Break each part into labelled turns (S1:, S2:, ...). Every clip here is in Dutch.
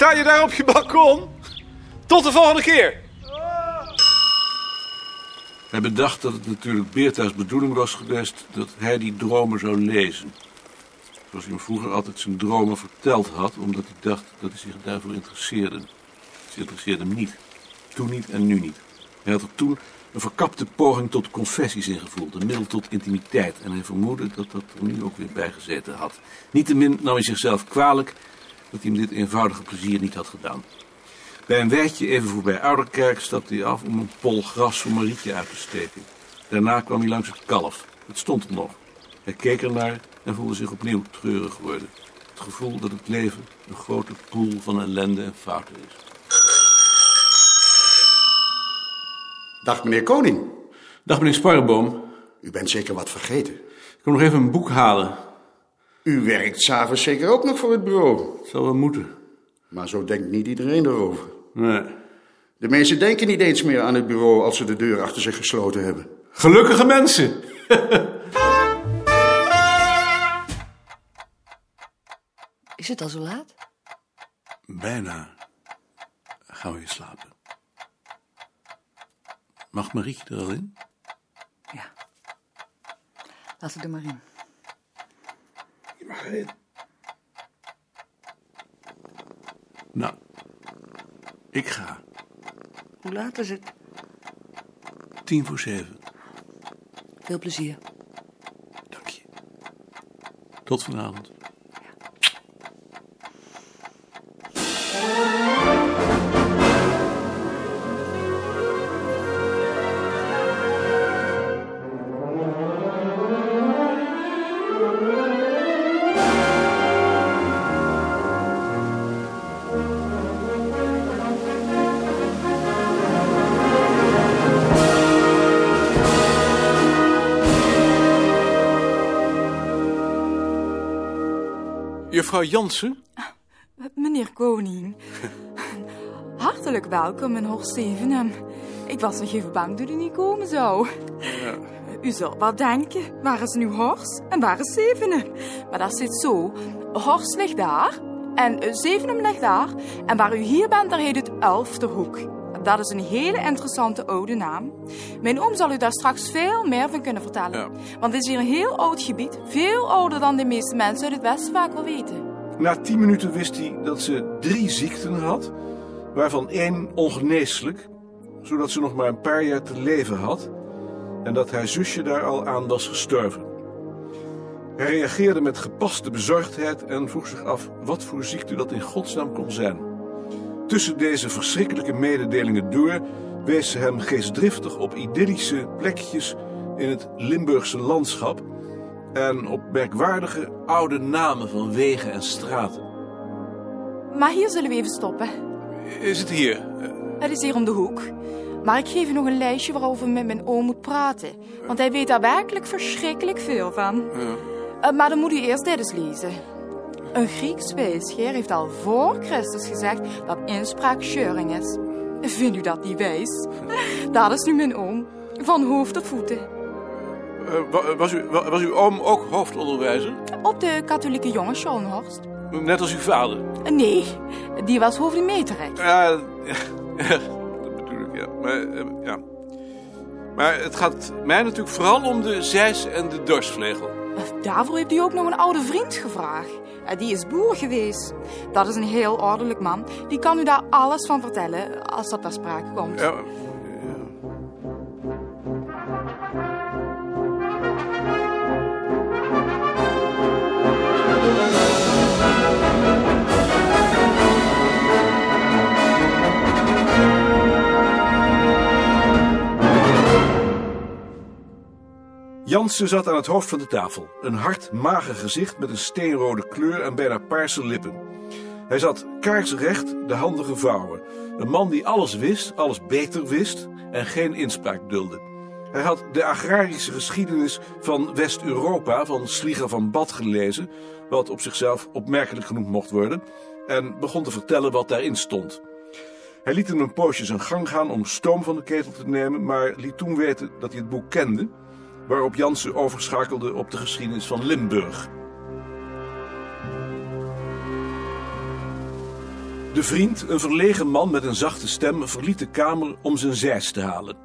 S1: sta je daar op je balkon? Tot de volgende keer.
S2: Hij bedacht dat het natuurlijk Beerta's bedoeling was geweest dat hij die dromen zou lezen. Zoals hij hem vroeger altijd zijn dromen verteld had, omdat hij dacht dat hij zich daarvoor interesseerde. Ze interesseerde hem niet. Toen niet en nu niet. Hij had er toen een verkapte poging tot confessies ingevoeld, een middel tot intimiteit. En hij vermoedde dat dat er nu ook weer bij gezeten had. Niettemin nam hij zichzelf kwalijk dat hij hem dit eenvoudige plezier niet had gedaan. Bij een weidje even voorbij Ouderkerk stapte hij af om een pol gras voor Marietje uit te steken. Daarna kwam hij langs het kalf. Het stond er nog. Hij keek ernaar en voelde zich opnieuw treurig worden. Het gevoel dat het leven een grote poel van ellende en fouten is.
S3: Dag meneer Koning.
S2: Dag meneer Sparreboom.
S3: U bent zeker wat vergeten.
S2: Ik kom nog even een boek halen.
S3: U werkt s'avonds zeker ook nog voor het bureau.
S2: Zal wel moeten.
S3: Maar zo denkt niet iedereen erover.
S2: Nee.
S3: De mensen denken niet eens meer aan het bureau als ze de deur achter zich gesloten hebben.
S2: Gelukkige mensen.
S4: Is het al zo laat?
S2: Bijna gaan we weer slapen. Mag Marietje er al in?
S4: Ja. Laat het er maar in.
S2: Erin. Nou, ik ga.
S4: Hoe laat is het?
S2: Tien voor zeven.
S4: Veel plezier.
S2: Dank je. Tot vanavond.
S1: Juffrouw Jansen?
S5: Meneer Koning. Hartelijk welkom in Horst Zevenum. Ik was nog even bang dat u niet komen zou. U zult wel denken, waar is nu Horst en waar is Zevenum? Maar dat zit zo. Horst ligt daar en eh, Zevenum ligt daar. En waar u hier bent, daar heet het Elfterhoek. Dat is een hele interessante oude naam. Mijn oom zal u daar straks veel meer van kunnen vertellen.
S1: Ja.
S5: Want het is hier een heel oud gebied. Veel ouder dan de meeste mensen uit het Westen vaak wel weten.
S2: Na tien minuten wist hij dat ze drie ziekten had, waarvan één ongeneeslijk, zodat ze nog maar een paar jaar te leven had en dat haar zusje daar al aan was gestorven. Hij reageerde met gepaste bezorgdheid en vroeg zich af wat voor ziekte dat in godsnaam kon zijn. Tussen deze verschrikkelijke mededelingen door wees ze hem geestdriftig op idyllische plekjes in het Limburgse landschap en op merkwaardige oude namen van wegen en straten.
S5: Maar hier zullen we even stoppen.
S1: Is het hier?
S5: Het is hier om de hoek. Maar ik geef u nog een lijstje waarover u met mijn oom moet praten. Want hij weet daar werkelijk verschrikkelijk veel van. Eh, maar dan moet u eerst dit eens lezen. Een Grieks wijsgeer heeft al voor Christus gezegd dat inspraak scheuring is. Vindt u dat niet wijs? Dat is nu mijn oom. Van hoofd tot voeten.
S1: Eh, wa- was, u, wa- was uw oom ook hoofdonderwijzer?
S5: Op de katholieke jongen Schoonhorst.
S1: Net als uw vader?
S5: Nee, die was hoofdmeterrek.
S1: Ja, ja, dat bedoel ik, ja. Maar, eh, ja. Maar het gaat mij natuurlijk vooral om de zeis en de dorsvlegel.
S5: Daarvoor heeft hij ook nog een oude vriend gevraagd. Eh, Die is boer geweest. Dat is een heel ordelijk man. Die kan u daar alles van vertellen als dat ter sprake komt.
S1: Ja,
S2: Jansen zat aan het hoofd van de tafel. Een hard, mager gezicht met een steenrode kleur en bijna paarse lippen. Hij zat kaarsrecht, de handen gevouwen. Een man die alles wist, alles beter wist en geen inspraak dulde. Hij had de agrarische geschiedenis van West-Europa van Slieger van Bad gelezen, wat op zichzelf opmerkelijk genoemd mocht worden, en begon te vertellen wat daarin stond. Hij liet hem een poosje zijn gang gaan om stoom van de ketel te nemen, maar liet toen weten dat hij het boek kende, waarop Jansen overschakelde op de geschiedenis van Limburg. De vriend, een verlegen man met een zachte stem, verliet de kamer om zijn zeis te halen.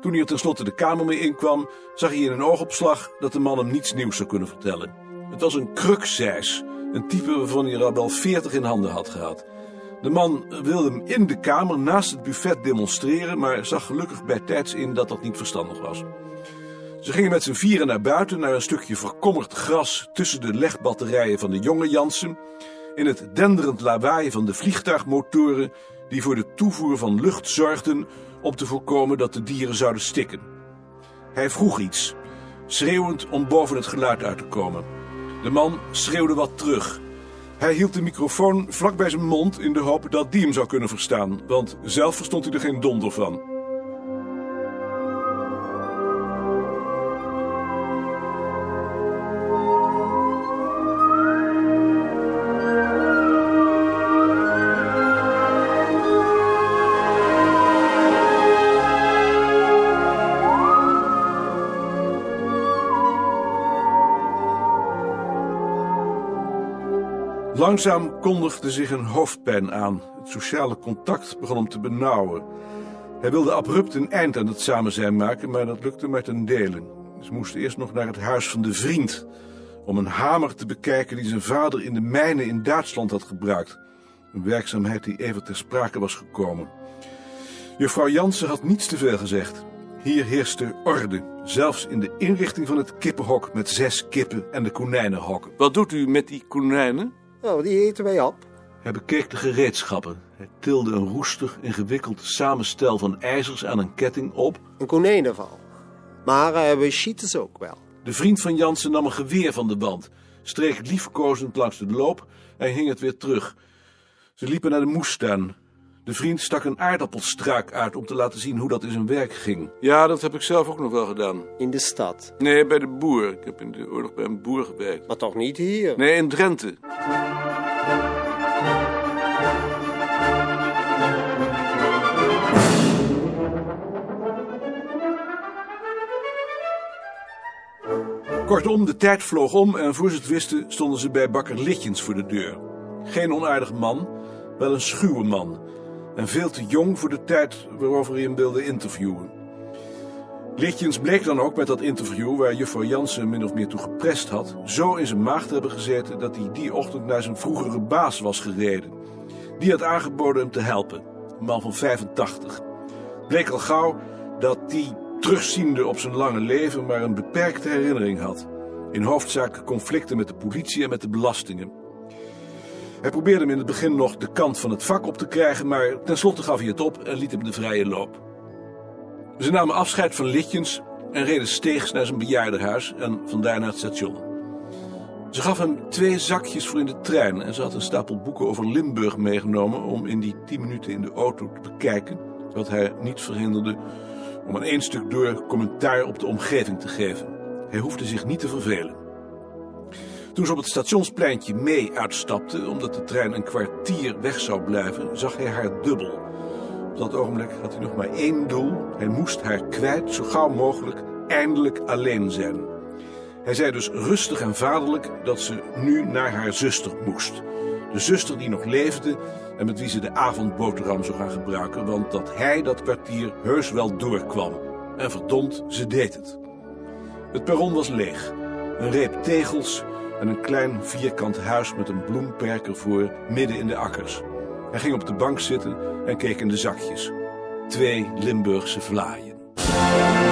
S2: Toen hij er tenslotte de kamer mee inkwam, zag hij in een oogopslag dat de man hem niets nieuws zou kunnen vertellen. Het was een krukzeis, een type waarvan hij er al wel veertig in handen had gehad. De man wilde hem in de kamer naast het buffet demonstreren, maar zag gelukkig bij tijds in dat dat niet verstandig was. Ze gingen met z'n vieren naar buiten, naar een stukje verkommerd gras tussen de legbatterijen van de jonge Jansen, in het denderend lawaai van de vliegtuigmotoren die voor de toevoer van lucht zorgden om te voorkomen dat de dieren zouden stikken. Hij vroeg iets, schreeuwend om boven het geluid uit te komen. De man schreeuwde wat terug. Hij hield de microfoon vlak bij zijn mond in de hoop dat die hem zou kunnen verstaan, want zelf verstond hij er geen donder van. Langzaam kondigde zich een hoofdpijn aan. Het sociale contact begon hem te benauwen. Hij wilde abrupt een eind aan het samen zijn maken, maar dat lukte maar ten dele. Ze moesten eerst nog naar het huis van de vriend... om een hamer te bekijken die zijn vader in de mijnen in Duitsland had gebruikt. Een werkzaamheid die even ter sprake was gekomen. Juffrouw Jansen had niets te veel gezegd. Hier heerste orde, zelfs in de inrichting van het kippenhok... met zes kippen en de konijnenhokken.
S1: Wat doet u met die konijnen?
S6: Nou, die eten wij op.
S2: Hij bekeek de gereedschappen. Hij tilde een roestig, ingewikkeld samenstel van ijzers aan een ketting op.
S6: Een konijnenval. Maar uh, we schieten ze ook wel.
S2: De vriend van Jansen nam een geweer van de band, streek liefkozend langs de loop en hing het weer terug. Ze liepen naar de moestuin. De vriend stak een aardappelstruik uit om te laten zien hoe dat in zijn werk ging.
S1: Ja, dat heb ik zelf ook nog wel gedaan.
S6: In de stad.
S1: Nee, bij de boer. Ik heb in de oorlog bij een boer gewerkt.
S6: Maar toch niet hier?
S1: Nee, in Drenthe.
S2: Kortom, de tijd vloog om en voor ze het wisten stonden ze bij bakker Litjens voor de deur. Geen onaardig man, wel een schuwe man. En veel te jong voor de tijd waarover hij hem wilde interviewen. Litjens bleek dan ook met dat interview, waar juffrouw Jansen min of meer toe geprest had, zo in zijn maag te hebben gezeten dat hij die ochtend naar zijn vroegere baas was gereden. Die had aangeboden hem te helpen, een man van 85. Bleek al gauw dat die terugziende op zijn lange leven maar een beperkte herinnering had. In hoofdzaak conflicten met de politie en met de belastingen. Hij probeerde hem in het begin nog de kant van het vak op te krijgen, maar tenslotte gaf hij het op en liet hem de vrije loop. Ze namen afscheid van Litjens en reden steegs naar zijn bejaardenhuis en vandaar naar het station. Ze gaf hem twee zakjes voor in de trein en ze had een stapel boeken over Limburg meegenomen om in die tien minuten in de auto te bekijken, wat hij niet verhinderde om aan één stuk door commentaar op de omgeving te geven. Hij hoefde zich niet te vervelen. Toen ze op het stationspleintje mee uitstapte, omdat de trein een kwartier weg zou blijven, zag hij haar dubbel. Op dat ogenblik had hij nog maar één doel. Hij moest haar kwijt, zo gauw mogelijk, eindelijk alleen zijn. Hij zei dus rustig en vaderlijk dat ze nu naar haar zuster moest. De zuster die nog leefde en met wie ze de avondboterham zou gaan gebruiken, want dat hij dat kwartier heus wel doorkwam. En verdomd, ze deed het. Het perron was leeg. Een reep tegels en een klein vierkant huis met een bloemperk ervoor midden in de akkers. Hij ging op de bank zitten en keek in de zakjes. Twee Limburgse vlaaien.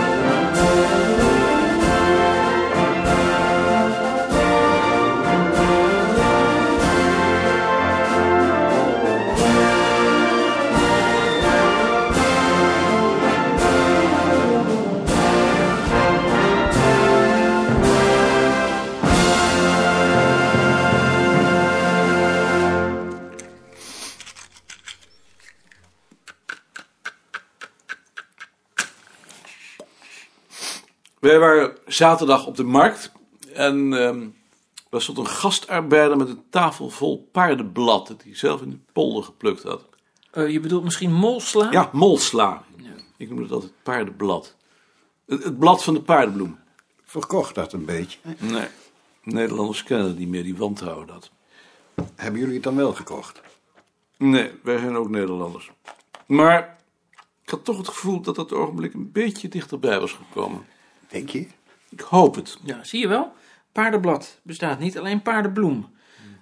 S1: Wij waren zaterdag op de markt en ehm er stond een gastarbeider met een tafel vol paardenblad dat hij zelf in de polder geplukt had.
S7: Eh, je bedoelt misschien molsla?
S1: Ja, molsla. Ik noem het altijd paardenblad. Het, het blad van de paardenbloem.
S3: Verkocht dat een beetje.
S1: Nee, Nederlanders kennen het niet meer, die wantrouwen dat.
S3: Hebben jullie het dan wel gekocht?
S2: Nee, wij zijn ook Nederlanders. Maar ik had toch het gevoel dat dat ogenblik een beetje dichterbij was gekomen.
S3: Denk je?
S2: Ik hoop het.
S7: Ja, zie je wel? Paardenblad bestaat niet, alleen paardenbloem.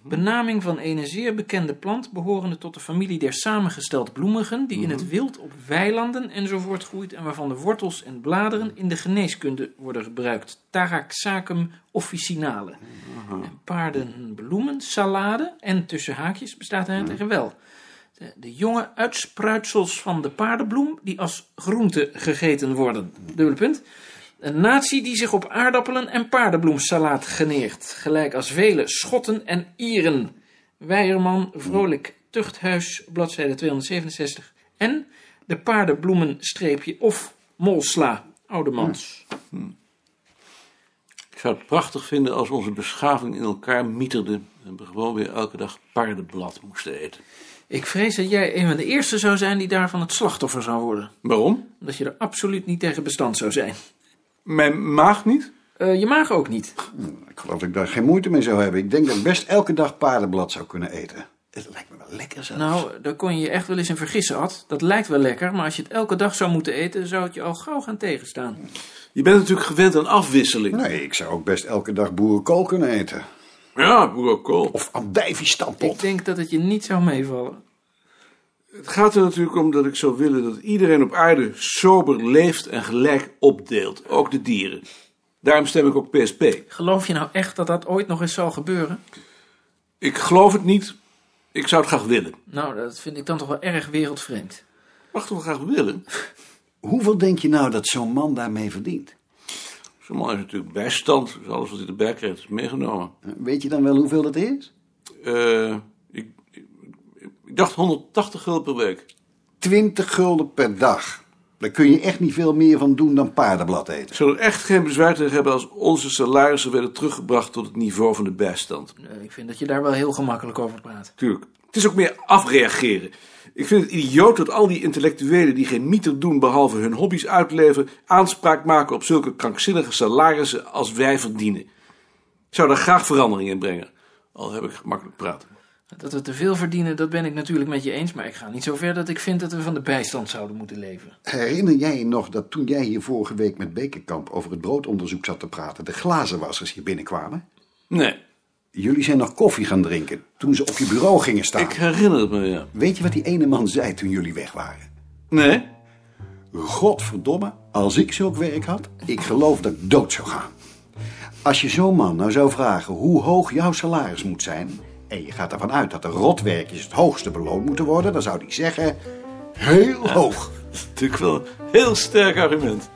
S7: Benaming van een zeer bekende plant behorende tot de familie der samengesteld bloemigen, die in het wild op weilanden enzovoort groeit en waarvan de wortels en bladeren in de geneeskunde worden gebruikt. Taraxacum officinale. En paardenbloemen, salade en tussen haakjes bestaat er tegen wel. De, de jonge uitspruitsels van de paardenbloem die als groente gegeten worden. Dubbele punt. Een natie die zich op aardappelen en paardenbloemsalaat geneert, gelijk als vele Schotten en Ieren. Weierman, Vrolijk, Tuchthuis, bladzijde 267. En de paardenbloemenstreepje of molsla, Oudemans.
S2: Ik zou het prachtig vinden als onze beschaving in elkaar mieterde en we gewoon weer elke dag paardenblad moesten eten.
S7: Ik vrees dat jij een van de eerste zou zijn die daarvan het slachtoffer zou worden.
S2: Waarom?
S7: Dat je er absoluut niet tegen bestand zou zijn.
S2: Mijn maag niet?
S7: Eh, je maag ook niet.
S3: Ik geloof dat ik daar geen moeite mee zou hebben. Ik denk dat ik best elke dag paardenblad zou kunnen eten. Het lijkt me wel lekker zelfs.
S7: Nou, daar kon je je echt wel eens in vergissen, Ad. Dat lijkt wel lekker, maar als je het elke dag zou moeten eten, zou het je al gauw gaan tegenstaan.
S2: Je bent natuurlijk gewend aan afwisseling.
S3: Nee, ik zou ook best elke dag boerenkool kunnen eten.
S2: Ja, boerenkool.
S3: Of andijvie-stampot.
S7: Ik denk dat het je niet zou meevallen.
S2: Het gaat er natuurlijk om dat ik zou willen dat iedereen op aarde sober leeft en gelijk opdeelt. Ook de dieren. Daarom stem ik ook PSP.
S7: Geloof je nou echt dat dat ooit nog eens zal gebeuren?
S2: Ik geloof het niet. Ik zou het graag willen.
S7: Nou, dat vind ik dan toch wel erg wereldvreemd.
S2: Mag toch wel graag willen?
S3: Hoeveel denk je nou dat zo'n man daarmee verdient?
S2: Zo'n man heeft natuurlijk bijstand. Dus alles wat hij erbij krijgt is meegenomen.
S3: Weet je dan wel hoeveel dat is?
S2: Eh, ik, ik, ik dacht 180 gulden per week.
S3: 20 gulden per dag. Daar kun je echt niet veel meer van doen dan paardenblad eten.
S2: Ik zou er echt geen bezwaar tegen hebben als onze salarissen werden teruggebracht tot het niveau van de bijstand.
S7: Eh, Ik vind dat je daar wel heel gemakkelijk over praat.
S2: Tuurlijk. Het is ook meer afreageren. Ik vind het idioot dat al die intellectuelen die geen mieter doen behalve hun hobby's uitleven, aanspraak maken op zulke krankzinnige salarissen als wij verdienen. Ik zou daar graag verandering in brengen. Al heb ik gemakkelijk praten.
S7: Dat we te veel verdienen, dat ben ik natuurlijk met je eens, maar ik ga niet zo ver dat ik vind dat we van de bijstand zouden moeten leven.
S3: Herinner jij je nog dat toen jij hier vorige week met Bekenkamp over het broodonderzoek zat te praten, de glazenwassers hier binnenkwamen?
S2: Nee,
S3: Jullie zijn nog koffie gaan drinken toen ze op je bureau gingen staan.
S2: ik herinner het me, ja.
S3: Weet je wat die ene man zei toen jullie weg waren?
S2: Nee?
S3: Godverdomme, als ik zulk werk had, ik geloof dat ik dood zou gaan. Als je zo'n man nou zou vragen hoe hoog jouw salaris moet zijn... en je gaat ervan uit dat de rotwerkjes het hoogste beloond moeten worden... dan zou hij zeggen, heel hoog.
S2: Natuurlijk wel een heel sterk argument.